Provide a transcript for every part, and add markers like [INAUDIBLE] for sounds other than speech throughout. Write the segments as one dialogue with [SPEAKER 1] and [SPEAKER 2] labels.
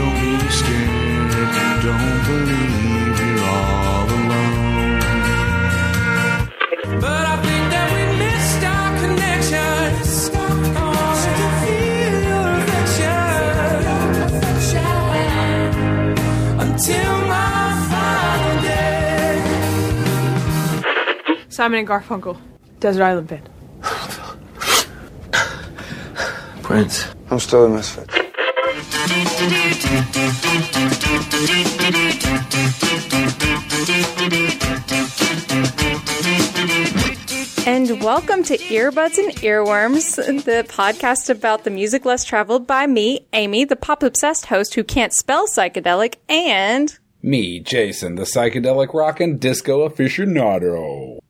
[SPEAKER 1] Don't be scared. Don't believe you're all alone. But I think that we missed our connection. I want to feel your affection until my final day.
[SPEAKER 2] Simon and Garfunkel, Desert Island Band.
[SPEAKER 3] Prince.
[SPEAKER 4] I'm still a misfit.
[SPEAKER 5] And welcome to Earbuds and Earworms, the podcast about the music less traveled by me, Amy, the pop obsessed host who can't spell psychedelic, and
[SPEAKER 6] Me, Jason, the psychedelic rock and disco aficionado.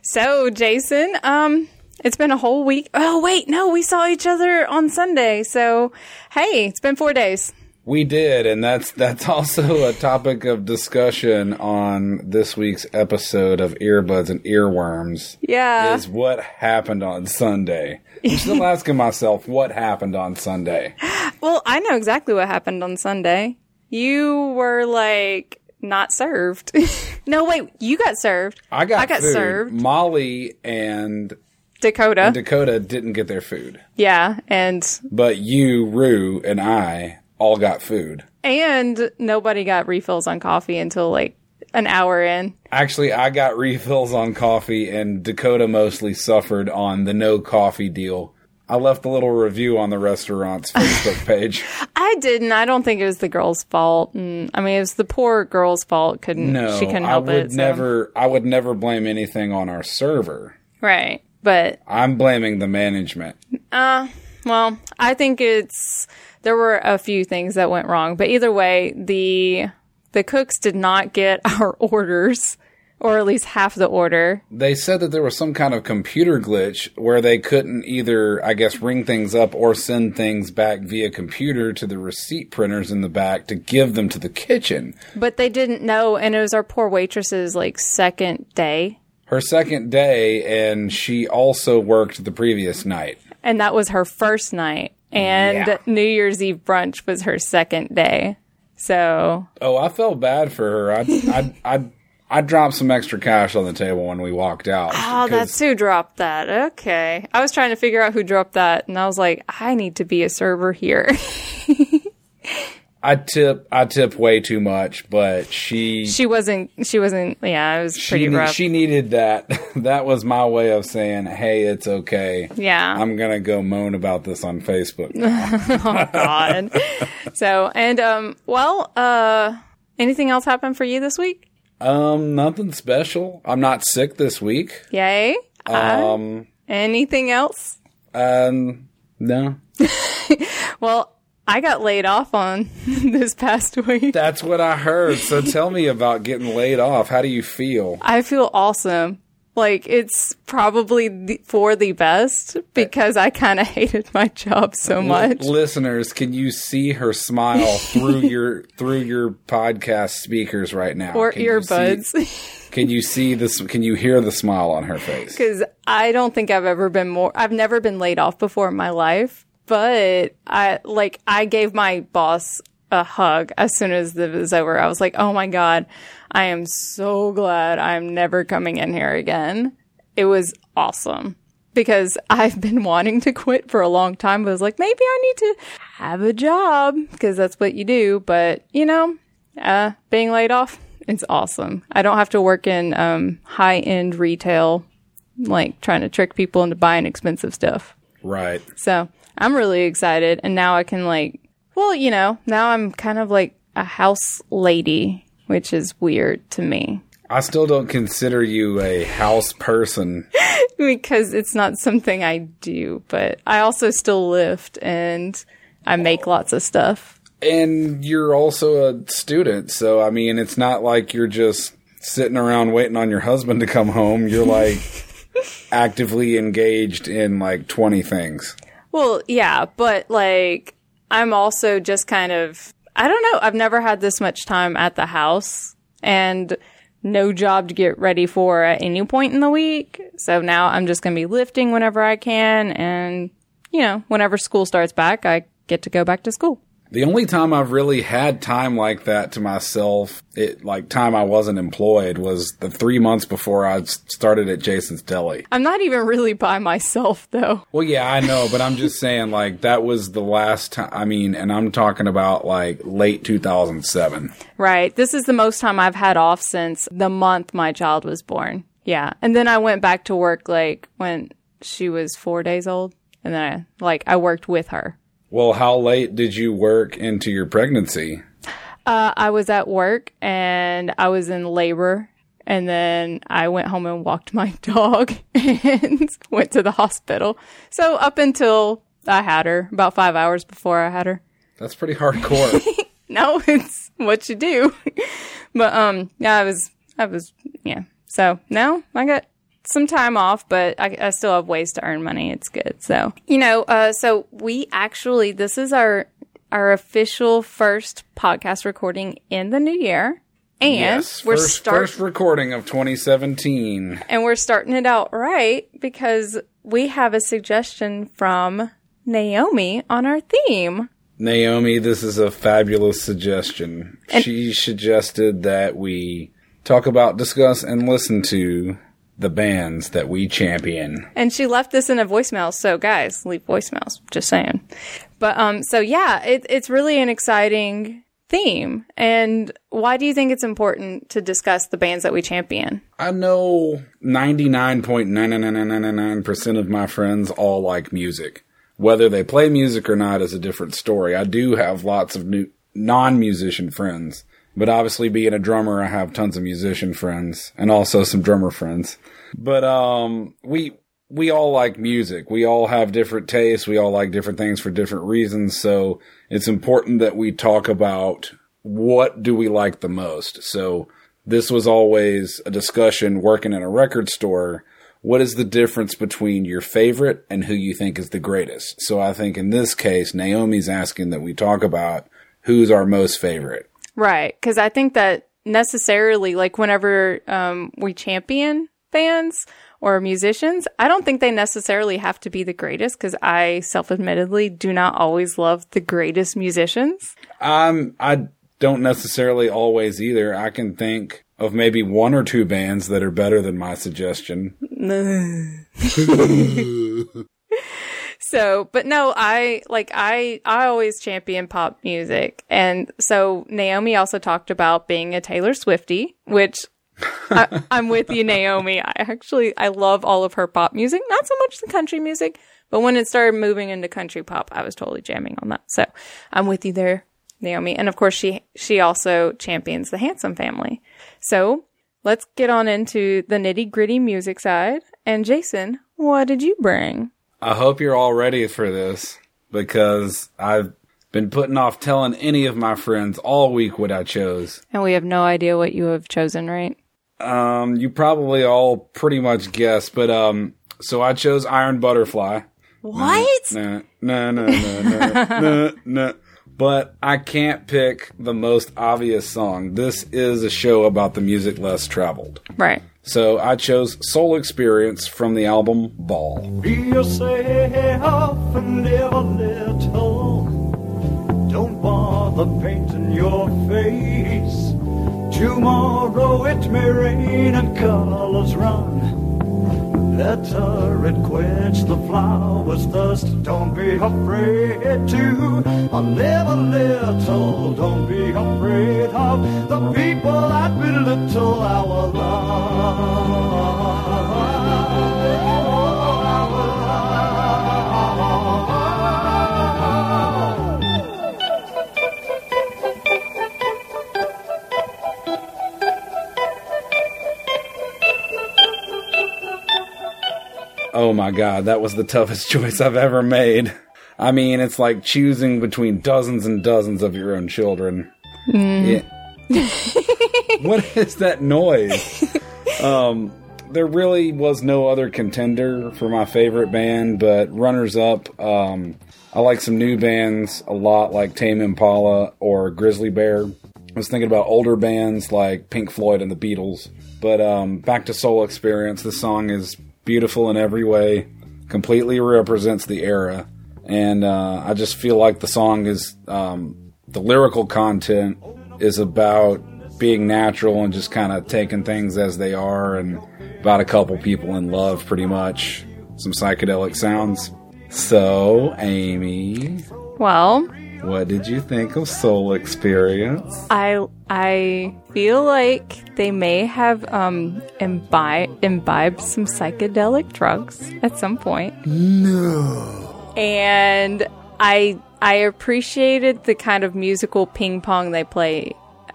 [SPEAKER 5] so Jason. Um, it's been a whole week. Oh wait, no, we saw each other on Sunday. So hey, it's been four days.
[SPEAKER 6] We did, and that's that's [LAUGHS] also a topic of discussion on this week's episode of Earbuds and Earworms.
[SPEAKER 5] Yeah.
[SPEAKER 6] Is what happened on Sunday. I'm still asking myself what happened on Sunday.
[SPEAKER 5] Well, I know exactly what happened on Sunday. You were like not served. [LAUGHS] no, wait, you got served.
[SPEAKER 6] I got
[SPEAKER 5] I got
[SPEAKER 6] food.
[SPEAKER 5] served.
[SPEAKER 6] Molly and
[SPEAKER 5] Dakota.
[SPEAKER 6] Dakota didn't get their food,
[SPEAKER 5] yeah, and
[SPEAKER 6] but you, Rue, and I all got food.
[SPEAKER 5] and nobody got refills on coffee until like an hour in.
[SPEAKER 6] Actually, I got refills on coffee, and Dakota mostly suffered on the no coffee deal. I left a little review on the restaurant's [LAUGHS] Facebook page.
[SPEAKER 5] I didn't. I don't think it was the girl's fault. And, I mean, it was the poor girl's fault. Couldn't
[SPEAKER 6] No,
[SPEAKER 5] she couldn't
[SPEAKER 6] I
[SPEAKER 5] help
[SPEAKER 6] would
[SPEAKER 5] it? so-
[SPEAKER 6] never. I would never blame anything on our server.
[SPEAKER 5] right, but
[SPEAKER 6] I'm blaming the management.
[SPEAKER 5] Uh, well, I think it's there were a few things that went wrong, but either way, the the cooks did not get [LAUGHS] our orders or at least half the order.
[SPEAKER 6] They said that there was some kind of computer glitch where they couldn't either, I guess, ring things up or send things back via computer to the receipt printers in the back to give them to the kitchen.
[SPEAKER 5] But they didn't know and it was our poor waitress's like second day
[SPEAKER 6] Her second day, and she also worked the previous night.
[SPEAKER 5] and that was her first night and
[SPEAKER 6] Yeah.
[SPEAKER 5] New Year's Eve brunch was her second day. So,
[SPEAKER 6] Oh, I felt bad for her. I I I I dropped some extra cash on the table when we walked out.
[SPEAKER 5] Oh, that's who dropped that. Okay. I was trying to figure out who dropped that and I was like, I need to be a server here. [LAUGHS]
[SPEAKER 6] I tip I tip way too much, but she
[SPEAKER 5] she wasn't she wasn't yeah it was
[SPEAKER 6] she,
[SPEAKER 5] pretty
[SPEAKER 6] ne-
[SPEAKER 5] rough
[SPEAKER 6] she needed that. [LAUGHS] that was my way of saying, "Hey, it's okay."
[SPEAKER 5] yeah
[SPEAKER 6] I'm gonna go moan about this on Facebook. [LAUGHS]
[SPEAKER 5] oh god so and um well uh anything else happened for you this week
[SPEAKER 6] um, nothing special. I'm not sick this week.
[SPEAKER 5] yay Uh,
[SPEAKER 6] Um,
[SPEAKER 5] anything else
[SPEAKER 6] um, no. [LAUGHS]
[SPEAKER 5] well i got laid off on [LAUGHS] this past week
[SPEAKER 6] That's what I heard. So tell me about getting laid off. How do you feel?
[SPEAKER 5] i feel awesome like it's probably the, for the best because i kind of [LAUGHS] hated my job so much
[SPEAKER 6] Listeners, can you see her smile through [LAUGHS] your through your podcast speakers right now?
[SPEAKER 5] or
[SPEAKER 6] Can you see-
[SPEAKER 5] earbuds
[SPEAKER 6] Can you see this? Can you hear the smile on her face?
[SPEAKER 5] because I don't think I've ever been more. I've never been laid off before in my life, but I like I gave my boss a hug as soon as it was over. I was like, "Oh my god, I am so glad I'm never coming in here again." It was awesome because [LAUGHS] I've been wanting to quit for a long time. But I was like, maybe I need to have a job because that's what you do. But you know, uh, being laid off, it's awesome. I don't have to work in um, high end retail, like trying to trick people into buying expensive stuff.
[SPEAKER 6] Right.
[SPEAKER 5] So I'm really excited. And now I can, like, well, you know, now I'm kind of like a house lady, which is weird to me
[SPEAKER 6] I still don't consider you a house person. [LAUGHS]
[SPEAKER 5] because it's not something I do. But I also still lift and I make lots of stuff.
[SPEAKER 6] And you're also a student, so I mean, it's not like you're just sitting around waiting on your husband to come home. You're like [LAUGHS] actively engaged in like 20 things.
[SPEAKER 5] Well, yeah, but like I'm also just kind of I don't know, I've never had this much time at the house and no job to get ready for at any point in the week. So now I'm just going to be lifting whenever I can and you know, whenever school starts back, I get to go back to school.
[SPEAKER 6] The only time I've really had time like that to myself, it like time I wasn't employed, was the three months before I started at Jason's Deli.
[SPEAKER 5] I'm not even really by myself though.
[SPEAKER 6] Well, yeah, I know, but I'm just saying, like that was the last time. I mean, and I'm talking about like late 2007.
[SPEAKER 5] Right. This is the most time I've had off since the month my child was born. Yeah. And then I went back to work like when she was four days old. And then I, like, I worked with her.
[SPEAKER 6] Well, how late did you work into your pregnancy?
[SPEAKER 5] Uh, I was at work and I was in labor. And then I went home and walked my [LAUGHS] dog and went to the hospital. So up until I had her, about five hours before I had her.
[SPEAKER 6] That's pretty hardcore. [LAUGHS]
[SPEAKER 5] no, it's what you do. [LAUGHS] but um, yeah, I was, I was, yeah. So now I got some time off, but I, I still have ways to earn money. It's good. So you know, uh, so we actually this is our our official first podcast recording in the new year, and
[SPEAKER 6] yes,
[SPEAKER 5] we're
[SPEAKER 6] first,
[SPEAKER 5] start
[SPEAKER 6] first recording of 2017.
[SPEAKER 5] and we're starting it out right because we have a suggestion from Naomi on our theme.
[SPEAKER 6] Naomi, this is a fabulous suggestion. she suggested that we talk about, discuss, and listen to the bands that we champion.
[SPEAKER 5] And she left this in a voicemail. So guys, leave voicemails. Just saying. But um, so yeah, it, it's really an exciting theme. And why do you think it's important to discuss the bands that we champion?
[SPEAKER 6] I know 99.99999% of my friends all like music. Whether they play music or not is a different story. I do have lots of new non-musician friends, but obviously being a drummer, I have tons of musician friends and also some drummer friends. But um we we all like music. We all have different tastes. We all like different things for different reasons. So it's important that we talk about what do we like the most. So this was always a discussion working in a record store. What is the difference between your favorite and who you think is the greatest? So I think in this case, Naomi's asking that we talk about who's our most favorite.
[SPEAKER 5] Right. Because I think that necessarily, like whenever um, we champion bands or musicians, I don't think they necessarily have to be the greatest because I self admittedly do not always love the greatest musicians.
[SPEAKER 6] Um, I don't necessarily always either. I can think of maybe one or two bands that are better than my suggestion. [LAUGHS]
[SPEAKER 5] So, but no, I like I I always champion pop music, and so Naomi also talked about being a Taylor Swifty, which I, I'm with you, Naomi. I actually I love all of her pop music, not so much the country music, but when it started moving into country pop, I was totally jamming on that. So I'm with you there, Naomi, and of course she she also champions the Handsome Family. So let's get on into the nitty gritty music side. And Jason, what did you bring?
[SPEAKER 6] I hope you're all ready for this because I've been putting off telling any of my friends all week what I chose.
[SPEAKER 5] And we have no idea what you have chosen, right?
[SPEAKER 6] Um, you probably all pretty much guessed, but um, so I chose Iron Butterfly.
[SPEAKER 5] What?
[SPEAKER 6] No, no, no, no, no, no, no. But I can't pick the most obvious song. This is a show about the music less traveled.
[SPEAKER 5] Right.
[SPEAKER 6] So I chose Soul Experience from the album Ball.
[SPEAKER 4] Be yourself and live a little. Don't bother painting your face. Tomorrow it may rain and colors run. Let her it quench the flowers' thirst. Don't be afraid to live a little. Don't be afraid of the people that belittle our love.
[SPEAKER 6] Oh my god, that was the toughest [LAUGHS] choice I've ever made. I mean, it's like choosing between dozens and dozens of your own children. Yeah. [LAUGHS] what is that noise? Um, there really was no other contender for my favorite band, but runners up. Um, I like some new bands a lot, like Tame Impala or Grizzly Bear. I was thinking about older bands like Pink Floyd and the Beatles. But um, back to Soul Experience, the song is beautiful in every way, completely represents the era, and uh, I just feel like the song is um, the lyrical content is about being natural and just kind of taking things as they are and about a couple people in love pretty much some psychedelic sounds. So amy.
[SPEAKER 5] Well,
[SPEAKER 6] what did you think of soul experience
[SPEAKER 5] I I feel like they may have um imbi- imbibed some psychedelic drugs at some point. No. And I I appreciated the kind of musical ping pong they play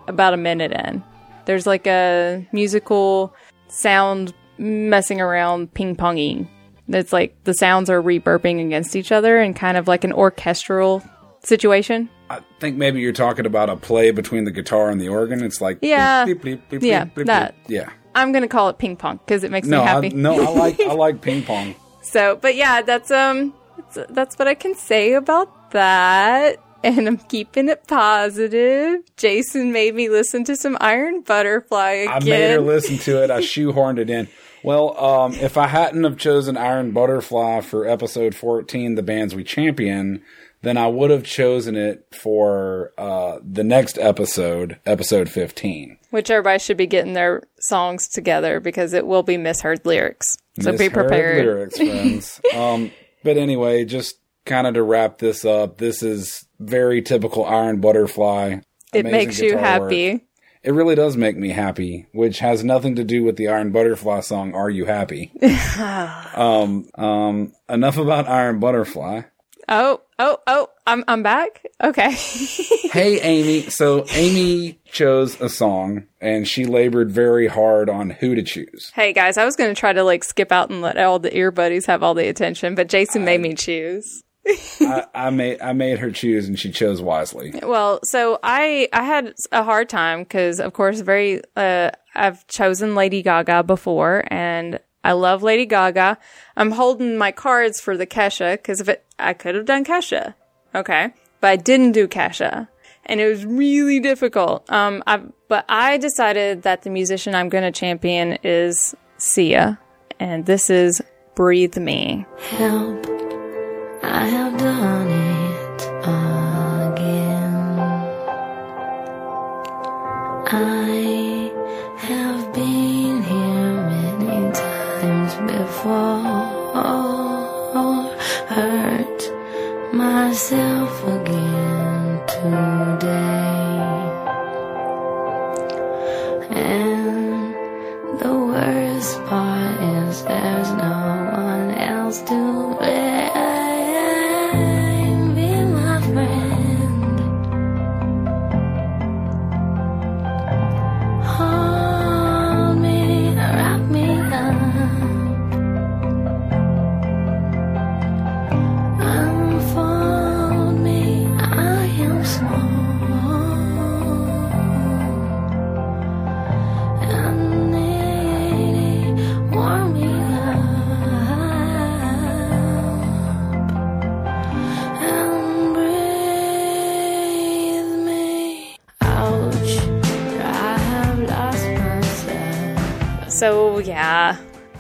[SPEAKER 5] about a minute in. There's like a musical sound messing around ping ponging. It's like the sounds are reverbing against each other and kind of like an orchestral situation.
[SPEAKER 6] I think maybe you're talking about a play between the guitar and the organ. It's like
[SPEAKER 5] Yeah.
[SPEAKER 6] bleep, bleep, bleep,
[SPEAKER 5] Yeah, that.
[SPEAKER 6] Yeah.
[SPEAKER 5] I'm gonna call it ping pong because it makes
[SPEAKER 6] No,
[SPEAKER 5] me
[SPEAKER 6] I,
[SPEAKER 5] happy.
[SPEAKER 6] no, I like I [LAUGHS] like ping pong.
[SPEAKER 5] So, but yeah, that's um, that's, that's what I can say about that. And I'm keeping it positive. Jason made me listen to some Iron Butterfly again.
[SPEAKER 6] I made her listen to it. I [LAUGHS] shoehorned it in. Well, um, if I hadn't have chosen Iron Butterfly for episode 14, the bands we champion, then I would have chosen it for uh, the next episode, episode 15.
[SPEAKER 5] Which everybody should be getting their songs together because it will be misheard lyrics. So be prepared.
[SPEAKER 6] Lyrics, [LAUGHS] friends. um, but anyway, just kind of to wrap this up, this is very typical Iron Butterfly.
[SPEAKER 5] It makes you
[SPEAKER 6] guitar work.
[SPEAKER 5] happy.
[SPEAKER 6] It really does make me happy, which has nothing to do with the Iron Butterfly song "Are You Happy." [LAUGHS] um, um, enough about Iron Butterfly.
[SPEAKER 5] Oh, oh, oh! I'm I'm back. Okay. [LAUGHS]
[SPEAKER 6] Hey, Amy. So Amy chose a song, and she labored very hard on who to choose.
[SPEAKER 5] hey guys, I was gonna try to like skip out and let all the ear buddies have all the attention, but Jason made me choose.
[SPEAKER 6] I, I made I made her choose, and she chose wisely.
[SPEAKER 5] Well, so I I had a hard time because, of course, very uh, I've chosen Lady Gaga before, and I love Lady Gaga. I'm holding my cards for the Kesha because if it, I could have done Kesha, okay, but I didn't do Kesha, and it was really difficult. Um, I but I decided that the musician I'm going to champion is Sia, and this is "Breathe Me."
[SPEAKER 7] Help, I have done it again. I have been here before. Hurt myself again today.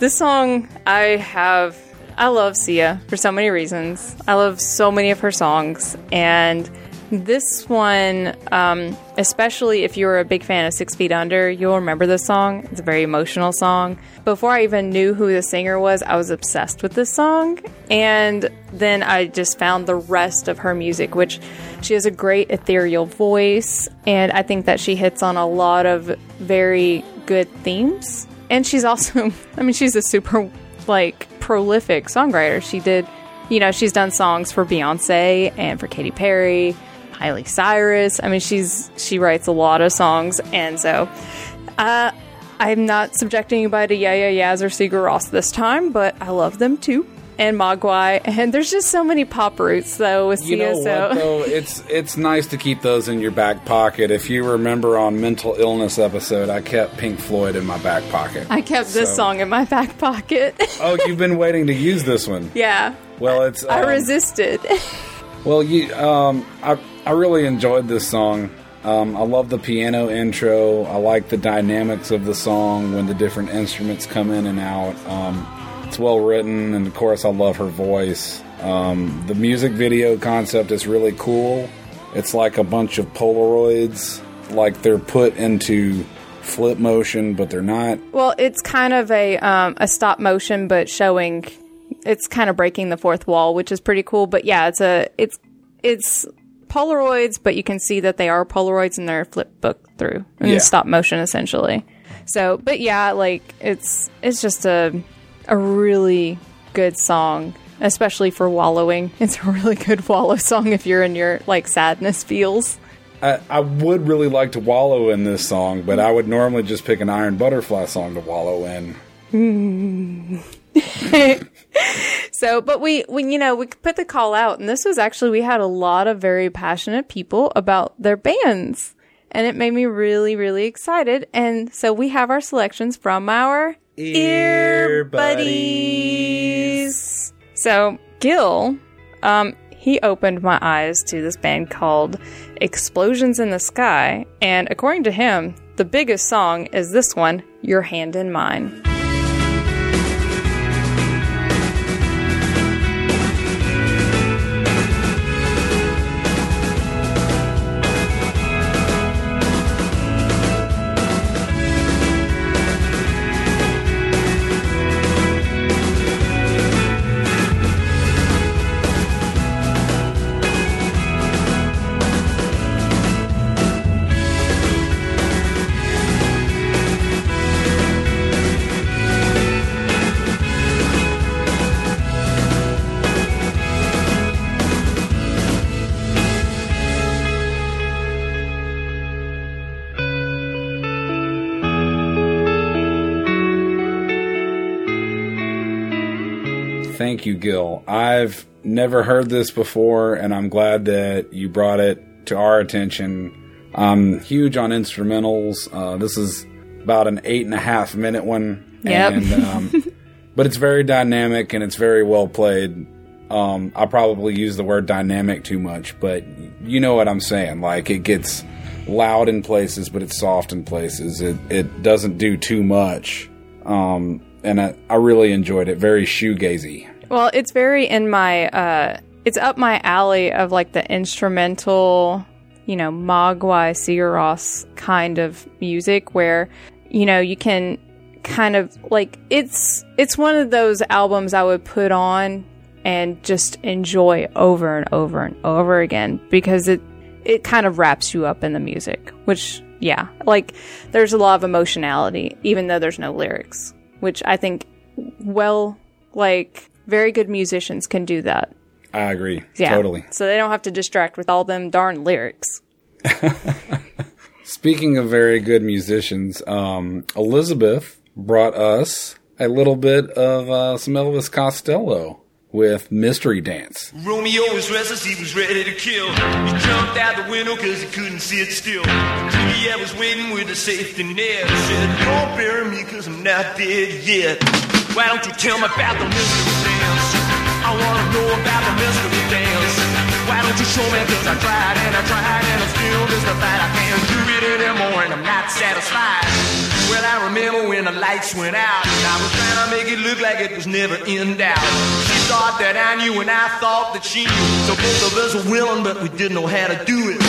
[SPEAKER 5] This song I have. I love Sia for so many reasons. I love so many of her songs, and this one, um, especially if you're a big fan of Six Feet Under, you'll remember this song. It's a very emotional song. Before I even knew who the singer was, I was obsessed with this song, and then I just found the rest of her music, which she has a great ethereal voice, and I think that she hits on a lot of very good themes and she's also [LAUGHS] i mean she's a super like prolific songwriter. She did you know she's done songs for beyonce and for katy perry miley cyrus. I mean she's she writes a lot of songs. And so uh i'm not subjecting anybody to yeah yeah Yeahs or Sigur Rós this time but i love them too and mogwai and there's just so many pop roots though with
[SPEAKER 6] You
[SPEAKER 5] sia
[SPEAKER 6] know what though? [LAUGHS] It's it's nice to keep those in your back pocket. If you remember on mental illness episode, I kept Pink Floyd in my back pocket.
[SPEAKER 5] i kept this song in my back pocket [LAUGHS]
[SPEAKER 6] oh, you've been waiting to use this one.
[SPEAKER 5] yeah
[SPEAKER 6] Well, it's
[SPEAKER 5] i
[SPEAKER 6] um,
[SPEAKER 5] resisted [LAUGHS]
[SPEAKER 6] Well, you, um, I I really enjoyed this song. Um, I love the piano intro. I like the dynamics of the song when the different instruments come in and out. Um, it's well written, and of course, I love her voice. Um, the music video concept is really cool. It's like a bunch of Polaroids, like they're put into flip motion, but they're not.
[SPEAKER 5] Well, it's kind of a um, a stop motion, but showing it's kind of breaking the fourth wall, which is pretty cool. But yeah, it's a it's it's Polaroids, but you can see that they are Polaroids and they're flip book through in
[SPEAKER 6] Yeah.
[SPEAKER 5] stop motion essentially. So, but yeah, like it's it's just a a really good song, especially for wallowing. [LAUGHS] It's a really good wallow song if you're in your like sadness feels.
[SPEAKER 6] I, I would really like to wallow in this song, but I would normally just pick an Iron Butterfly song to wallow in. [LAUGHS]
[SPEAKER 5] So, but we, we, you know, we put the call out, and this was actually, we had a lot of very passionate people about their bands, and it made me really, really excited. And so we have our selections from our ear buddies. So, Gil, um, he opened my eyes to this band called Explosions in the Sky, and according to him, the biggest song is this one, Your Hand in Mine.
[SPEAKER 6] Thank you, Gil. I've never heard this before, and I'm glad that you brought it to our attention. I'm huge on instrumentals. Uh, this is about an eight and a half minute one.
[SPEAKER 5] Yep.
[SPEAKER 6] And, um, [LAUGHS] but it's very dynamic and it's very well played. Um, I probably use the word dynamic too much, but you know what I'm saying. Like it gets loud in places, but it's soft in places. It it doesn't do too much. Um, and I, I really enjoyed it. Very shoegazy.
[SPEAKER 5] Well, it's very in my uh it's up my alley of like the instrumental, you know, Mogwai Sigur Rós kind of music where, you know, you can kind of like it's it's one of those albums I would put on and just enjoy over and over and over again because it it kind of wraps you up in the music, which yeah, like there's a lot of emotionality even though there's no lyrics, which I think well like very good musicians can do that.
[SPEAKER 6] I agree.
[SPEAKER 5] Yeah.
[SPEAKER 6] Totally.
[SPEAKER 5] So they don't have to distract with all them darn lyrics. [LAUGHS]
[SPEAKER 6] Speaking of very good musicians, um, Elizabeth brought us a little bit of uh, some Elvis Costello with Mystery Dance.
[SPEAKER 8] Romeo was restless, he was ready to kill. He jumped out the window cause he couldn't sit still. Juliet was waiting with a safety net. Said, don't bury me cause I'm not dead yet. Why don't you tell me about the mystery dance? I wanna know about the mystery dance. Why don't you show me cause I tried and I tried and I'm still mystified. I can't do it anymore and I'm not satisfied. Well, I remember when the lights went out and I was trying to make it look like it was never in doubt. She thought that I knew and I thought that she knew. So both of us were willing, but we didn't know how to do it.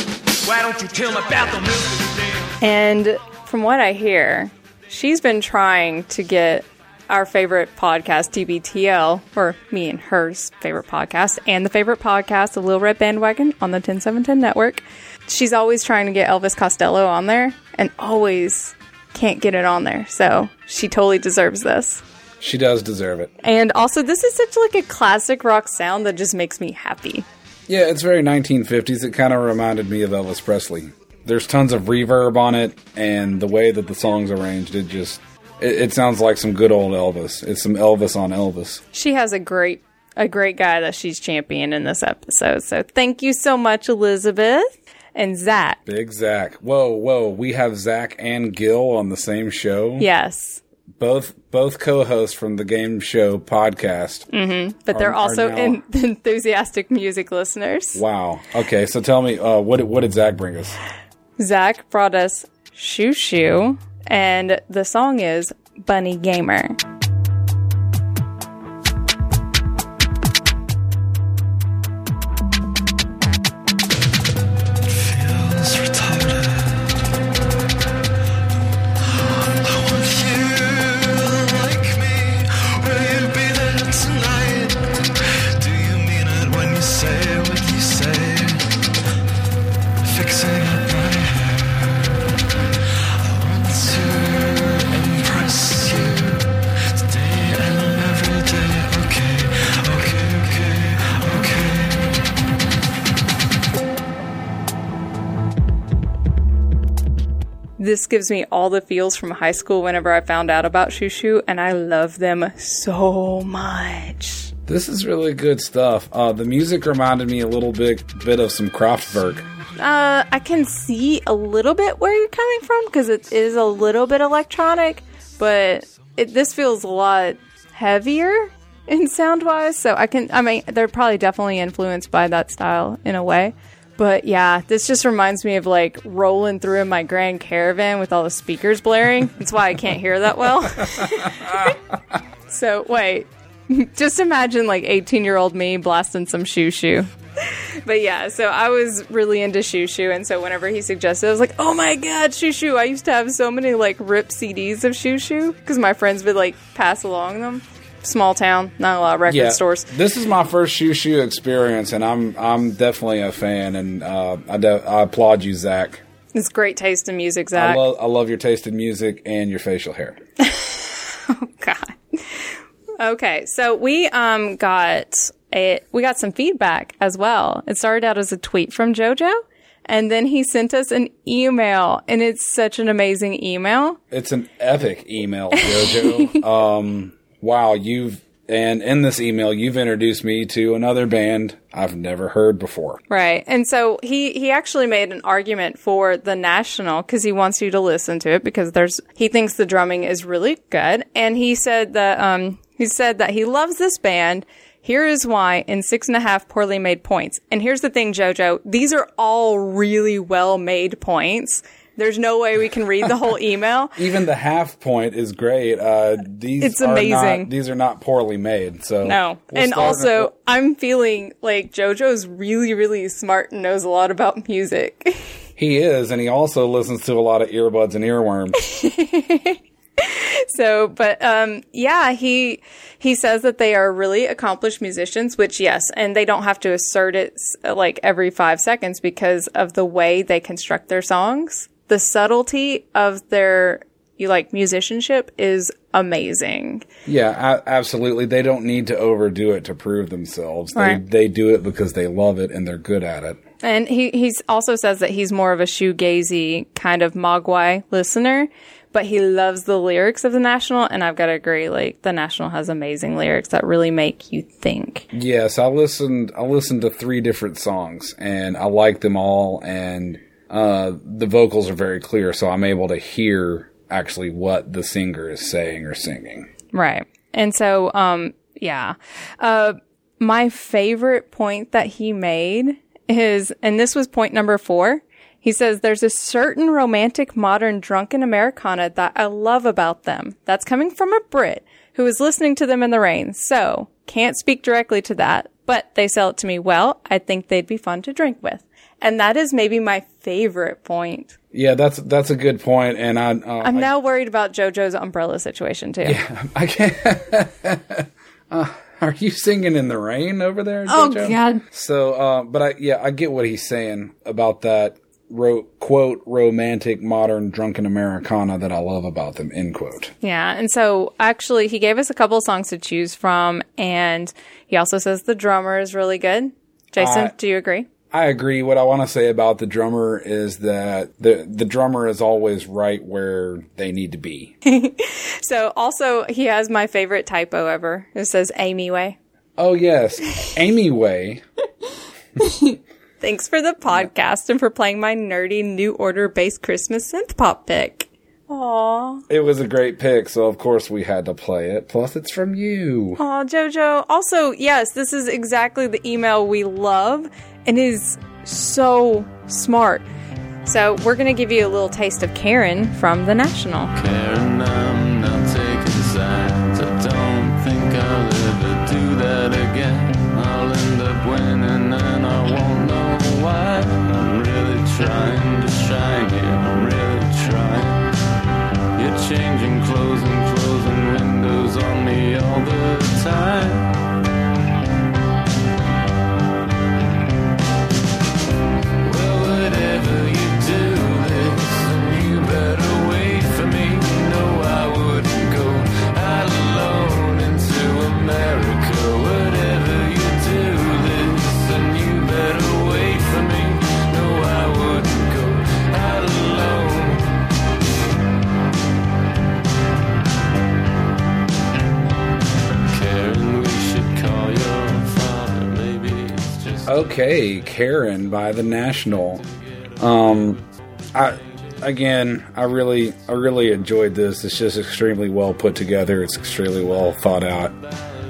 [SPEAKER 8] Why don't you tell me about the mystery dance?
[SPEAKER 5] And from what I hear, she's been trying to get our favorite podcast, TBTL, or me and hers favorite podcast, and the favorite podcast, The Little Red Bandwagon on the 10710 network. She's always trying to get Elvis Costello on there and always can't get it on there. So she totally deserves this.
[SPEAKER 6] She does deserve it.
[SPEAKER 5] And also, this is such like a classic rock sound that just makes me happy.
[SPEAKER 6] Yeah, it's very 1950s. It kind of reminded me of Elvis Presley. There's tons of reverb on it, and the way that the song's arranged, it just it, it sounds like some good old Elvis. It's some Elvis on Elvis.
[SPEAKER 5] She has a great a great guy that she's championing in this episode. So thank you so much, Elizabeth and Zach.
[SPEAKER 6] Big Zach. Whoa, whoa. We have Zach and Gil on the same show.
[SPEAKER 5] Yes,
[SPEAKER 6] Both both co-hosts from the game show podcast.
[SPEAKER 5] but they're
[SPEAKER 6] Are- are
[SPEAKER 5] also
[SPEAKER 6] now-
[SPEAKER 5] en- [LAUGHS] enthusiastic music listeners.
[SPEAKER 6] Wow. Okay, so tell me, uh, what did- what did Zach bring us?
[SPEAKER 5] Zach brought us Shoo Shoo, and the song is Bunny Gamer. This gives me all the feels from high school whenever I found out about Shoo, and I love them so much.
[SPEAKER 6] This is really good stuff. Uh, the music reminded me a little bit bit of some Kraftwerk.
[SPEAKER 5] Uh, I can see a little bit where you're coming from because it is a little bit electronic, but it, this feels a lot heavier in sound wise. So I can, I mean, they're probably definitely influenced by that style in a way. But yeah, this just reminds me of like rolling through in my Grand Caravan with all the speakers blaring. That's why I can't hear that well. [LAUGHS] so wait, [LAUGHS] just imagine like 18 year old me blasting some shoo shoo. But yeah, so I was really into Shoo Shoo, and so whenever he suggested, I was like, "Oh my god, Shoo Shoo!" I used to have so many like rip CDs of Shoo Shoo because my friends would like pass along them. Small town, not a lot of record
[SPEAKER 6] Yeah,
[SPEAKER 5] stores.
[SPEAKER 6] this is my first Shoo Shoo experience, and I'm I'm definitely a fan, and uh, I, de- I applaud you, Zach.
[SPEAKER 5] It's great taste in music,
[SPEAKER 6] I
[SPEAKER 5] Zach.
[SPEAKER 6] I love your taste in music and your facial hair. [LAUGHS]
[SPEAKER 5] oh God. Okay, so we um got a we got some feedback as well. It started out as a tweet from JoJo, and then he sent us an email, and it's such an amazing email.
[SPEAKER 6] It's an epic email, JoJo. [LAUGHS] um, wow, you've and in this email you've introduced me to another band I've never heard before.
[SPEAKER 5] Right. And so he he actually made an argument for the National cuz he wants you to listen to it because there's he thinks the drumming is really good and he said that um he said that he loves this band. Here is why in six and a half poorly made points. And here's the thing, Jojo, these are all really well made points. There's no way we can read the whole [LAUGHS] email.
[SPEAKER 6] Even the half point is great. Uh, these
[SPEAKER 5] It's
[SPEAKER 6] are
[SPEAKER 5] amazing.
[SPEAKER 6] Not, these are not poorly made. So
[SPEAKER 5] No.
[SPEAKER 6] we'll
[SPEAKER 5] and also, I'm feeling like JoJo's really, really smart and knows a lot about music.
[SPEAKER 6] he is, and he also listens to a lot of earbuds and earworms. [LAUGHS]
[SPEAKER 5] So, but um, yeah, he he says that they are really accomplished musicians, which yes, and they don't have to assert it like every five seconds because of the way they construct their songs. The subtlety of their you like musicianship is amazing.
[SPEAKER 6] yeah, absolutely. They don't need to overdo it to prove themselves. They
[SPEAKER 5] Right.
[SPEAKER 6] they do it because they love it and they're good at it.
[SPEAKER 5] And he he's also says that he's more of a shoegazy kind of mogwai listener, but he loves the lyrics of the National, and I've got to agree, like the National has amazing lyrics that really make you think.
[SPEAKER 6] Yes, I listened. I listened to three different songs, and I like them all. And uh, the vocals are very clear, so I'm able to hear actually what the singer is saying or singing.
[SPEAKER 5] Right. And so, um, yeah. Uh, my favorite point that he made is, and this was point number four. He says, there's a certain romantic modern drunken Americana that I love about them. That's coming from a Brit who is listening to them in the rain. So can't speak directly to that, but they sell it to me well. I think they'd be fun to drink with. And that is maybe my favorite point.
[SPEAKER 6] Yeah, that's that's a good point, and I uh,
[SPEAKER 5] I'm
[SPEAKER 6] I,
[SPEAKER 5] now worried about JoJo's umbrella situation too.
[SPEAKER 6] Yeah, I can't. [LAUGHS] uh, are you singing in the rain over there?
[SPEAKER 5] Oh? God.
[SPEAKER 6] So, uh, but I yeah, I get what he's saying about that. Ro- quote romantic modern drunken Americana that I love about them end quote.
[SPEAKER 5] Yeah, and so actually, he gave us a couple of songs to choose from, and he also says the drummer is really good. Jason,
[SPEAKER 6] Uh,
[SPEAKER 5] do you agree?
[SPEAKER 6] I agree. What I want to say about the drummer is that the the drummer is always right where they need to be. [LAUGHS]
[SPEAKER 5] So also, he has my favorite typo ever. It says Amy Way.
[SPEAKER 6] oh yes, Amy Way. [LAUGHS]
[SPEAKER 5] Thanks for the podcast and for playing my nerdy New Order based Christmas synth pop pick. Aw.
[SPEAKER 6] It was a great pick, so of course we had to play it. Plus, it's from you.
[SPEAKER 5] Aw, JoJo. Also, yes, this is exactly the email we love and is so smart. So, we're going to give you a little taste of Karen from The National.
[SPEAKER 9] Karen, uh,
[SPEAKER 6] Okay, Karen by the National. Um, I again, I really, I really enjoyed this. It's just extremely well put together. It's extremely well thought out.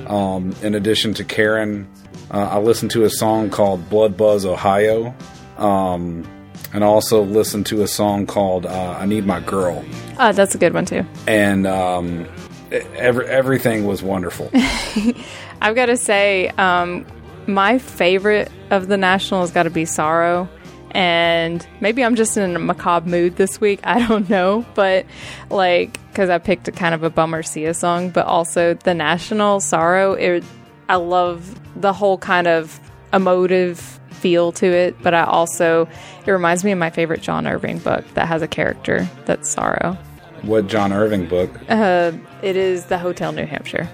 [SPEAKER 6] Um, in addition to Karen, uh, I listened to a song called Blood Buzz Ohio, um, and also listened to a song called uh, I Need My Girl.
[SPEAKER 5] Oh, that's a good one too.
[SPEAKER 6] And um, every, everything was wonderful. [LAUGHS]
[SPEAKER 5] I've got to say, um, my favorite of the National has got to be Sorrow. And maybe I'm just in a macabre mood this week. I don't know. But, like, because I picked a kind of a bummer Sia song, but also the National Sorrow. It, I love the whole kind of emotive feel to it. But I also, it reminds me of my favorite John Irving book that has a character that's Sorrow.
[SPEAKER 6] what John Irving book?
[SPEAKER 5] Uh, it is the Hotel New Hampshire.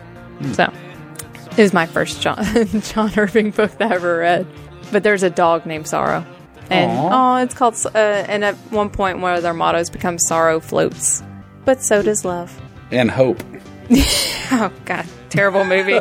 [SPEAKER 5] So it was my first John [LAUGHS] John Irving book that I ever read. But there's a dog named Sorrow, and
[SPEAKER 6] Aw.
[SPEAKER 5] oh, it's called. Uh, and at one point, one of their mottos becomes "Sorrow floats," but so does love.
[SPEAKER 6] And Hope. [LAUGHS]
[SPEAKER 5] Oh God, terrible movie.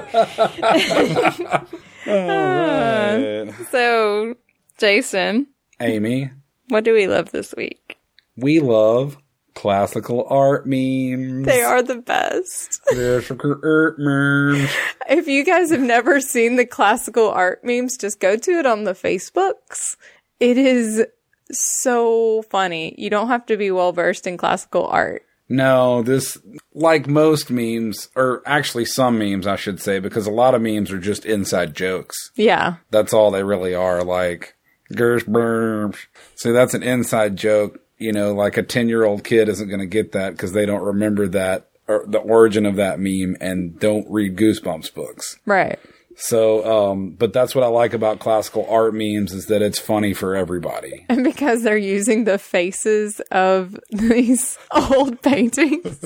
[SPEAKER 5] [LAUGHS] so, Jason,
[SPEAKER 6] Amy,
[SPEAKER 5] what do we love this week?
[SPEAKER 6] we love classical art memes.
[SPEAKER 5] They are the best.
[SPEAKER 6] Classical art memes. [LAUGHS]
[SPEAKER 5] If you guys have never seen the classical art memes, just go to it on the Facebooks. It is so funny. You don't have to be well versed in classical art.
[SPEAKER 6] No, this, like most memes, or actually some memes, I should say, because a lot of memes are just inside jokes.
[SPEAKER 5] Yeah.
[SPEAKER 6] That's all they really are. Like, Gersberms. So that's an inside joke. You know, like a 10 year old kid isn't going to get that because they don't remember that, or the origin of that meme and don't read Goosebumps books.
[SPEAKER 5] Right.
[SPEAKER 6] So, um, but that's what I like about classical art memes is that it's funny for everybody. [LAUGHS]
[SPEAKER 5] And because they're using the faces of [LAUGHS] these old paintings.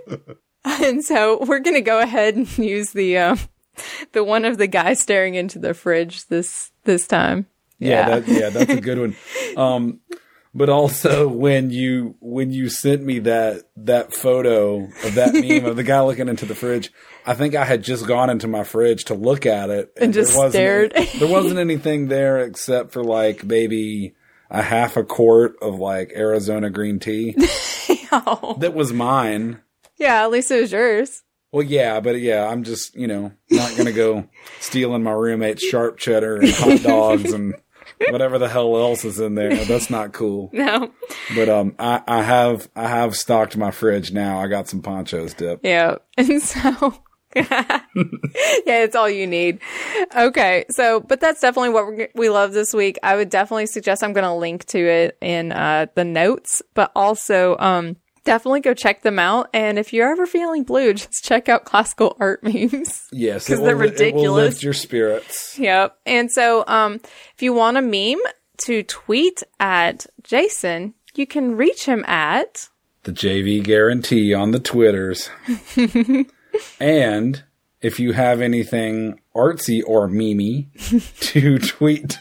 [SPEAKER 5] [LAUGHS] and so we're going to go ahead and use the, um, the one of the guy staring into the fridge this, this time.
[SPEAKER 6] Yeah, that, yeah, that's a good one. Um, but also when you when you sent me that that photo of that meme of the guy looking into the fridge, I think I had just gone into my fridge to look at it
[SPEAKER 5] And just
[SPEAKER 6] there
[SPEAKER 5] stared.
[SPEAKER 6] there wasn't anything there except for like maybe a half a quart of like Arizona green tea [LAUGHS] that was mine.
[SPEAKER 5] Yeah, at least it was yours.
[SPEAKER 6] Well, yeah, but yeah, I'm just you know not gonna go [LAUGHS] stealing my roommate's sharp cheddar and hot dogs and whatever the hell else is in there. That's not cool. [LAUGHS]
[SPEAKER 5] No.
[SPEAKER 6] But um, I, I have I have stocked my fridge now. I got some Pancho's dip.
[SPEAKER 5] Yeah. [LAUGHS] And so, yeah, it's all you need. Okay. So, but that's definitely what we love this week. I would definitely suggest I'm going to link to it in uh, the notes, but also, um, definitely go check them out. And if you're ever feeling blue, [LAUGHS] just check out classical art [LAUGHS] memes.
[SPEAKER 6] Yes, because
[SPEAKER 5] they're
[SPEAKER 6] li- It will
[SPEAKER 5] ridiculous.
[SPEAKER 6] lift your spirits.
[SPEAKER 5] Yep. And so, um, if you want a meme to tweet at Jason, you can reach him at
[SPEAKER 6] The JV guarantee on the Twitters. [LAUGHS] and if you have anything artsy or memey to tweet,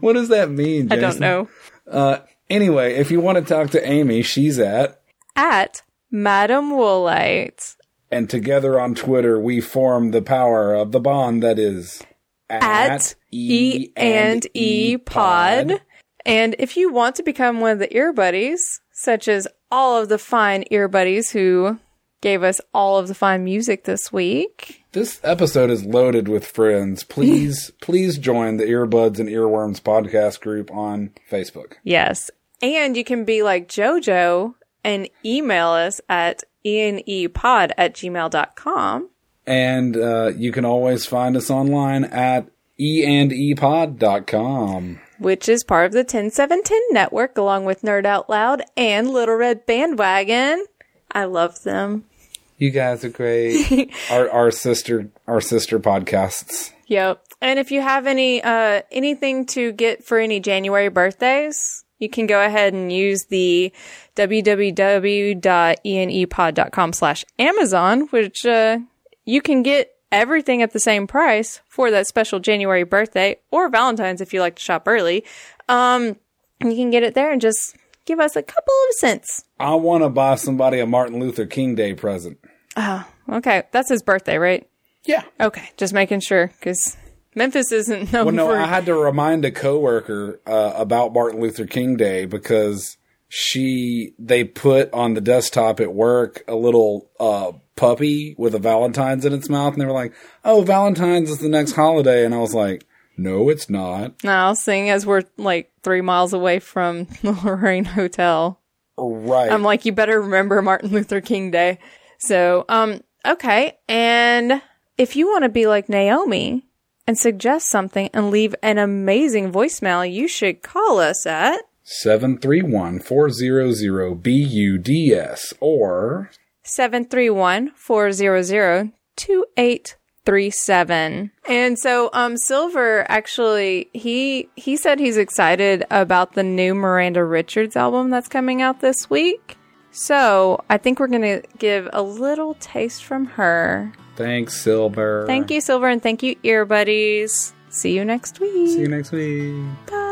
[SPEAKER 6] what does that mean?
[SPEAKER 5] I don't know
[SPEAKER 6] Uh, anyway, if you want to talk to Amy, she's at
[SPEAKER 5] at Madam Woolite.
[SPEAKER 6] and together on Twitter we form the power of the bond that is
[SPEAKER 5] at E and E Pod. And if you want to become one of the ear buddies, such as all of the fine ear buddies who gave us all of the fine music this week,
[SPEAKER 6] This episode is loaded with friends. Please, [LAUGHS] please join the Earbuds and Earworms podcast group on Facebook.
[SPEAKER 5] yes. And you can be like JoJo and email us at enepod at gmail.com.
[SPEAKER 6] And uh, you can always find us online at eandepod.com.
[SPEAKER 5] which is part of the 10710 network along with Nerd Out Loud and Little Red Bandwagon. I love them.
[SPEAKER 6] You guys are great. [LAUGHS] our our sister our sister podcasts.
[SPEAKER 5] Yep. And if you have any uh anything to get for any January birthdays, you can go ahead and use the www.enepod.com slash Amazon, which uh you can get everything at the same price for that special January birthday or Valentine's if you like to shop early. Um you can get it there and just give us a couple of cents.
[SPEAKER 6] I want to buy somebody a Martin Luther King Day present.
[SPEAKER 5] Oh, okay, that's his birthday, right?
[SPEAKER 6] Yeah.
[SPEAKER 5] Okay, just making sure because
[SPEAKER 7] Memphis isn't known
[SPEAKER 6] Well, no,
[SPEAKER 7] for.
[SPEAKER 6] I had to remind a coworker uh, about Martin Luther King Day because she they put on the desktop at work a little uh, puppy with a Valentine's in its mouth, and they were like, "Oh, Valentine's is the next holiday," and I was like, "No, it's not."
[SPEAKER 7] now, seeing as we're like three miles away from [LAUGHS] the Lorraine Hotel,
[SPEAKER 6] Right?
[SPEAKER 7] I'm like, you better remember Martin Luther King Day. So, um, okay. And if you want to be like Naomi and suggest something and leave an amazing voicemail, you should call us at
[SPEAKER 6] 731-400-BUDS or
[SPEAKER 7] 731-400-2837. And so, um, Silver actually, he, he said he's excited about the new Miranda Richards album that's coming out this week. So I think we're going to give a little taste from her.
[SPEAKER 6] thanks, Silver.
[SPEAKER 7] Thank you, Silver, and thank you, ear buddies. See you next week.
[SPEAKER 6] See you next week.
[SPEAKER 7] Bye.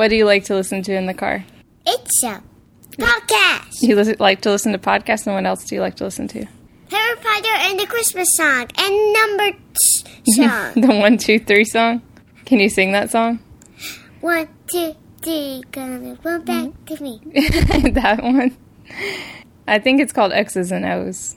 [SPEAKER 5] What do you like to listen to in the car?
[SPEAKER 10] it's a podcast.
[SPEAKER 5] You listen, like to listen to podcasts, and what else do you like to listen to?
[SPEAKER 10] Harry Potter and the Christmas song and number t- song. [LAUGHS]
[SPEAKER 5] the one, two, three song. Can you sing that song?
[SPEAKER 10] One, two, three, gonna run back to me. [LAUGHS]
[SPEAKER 5] that one. I think it's called X's and O's.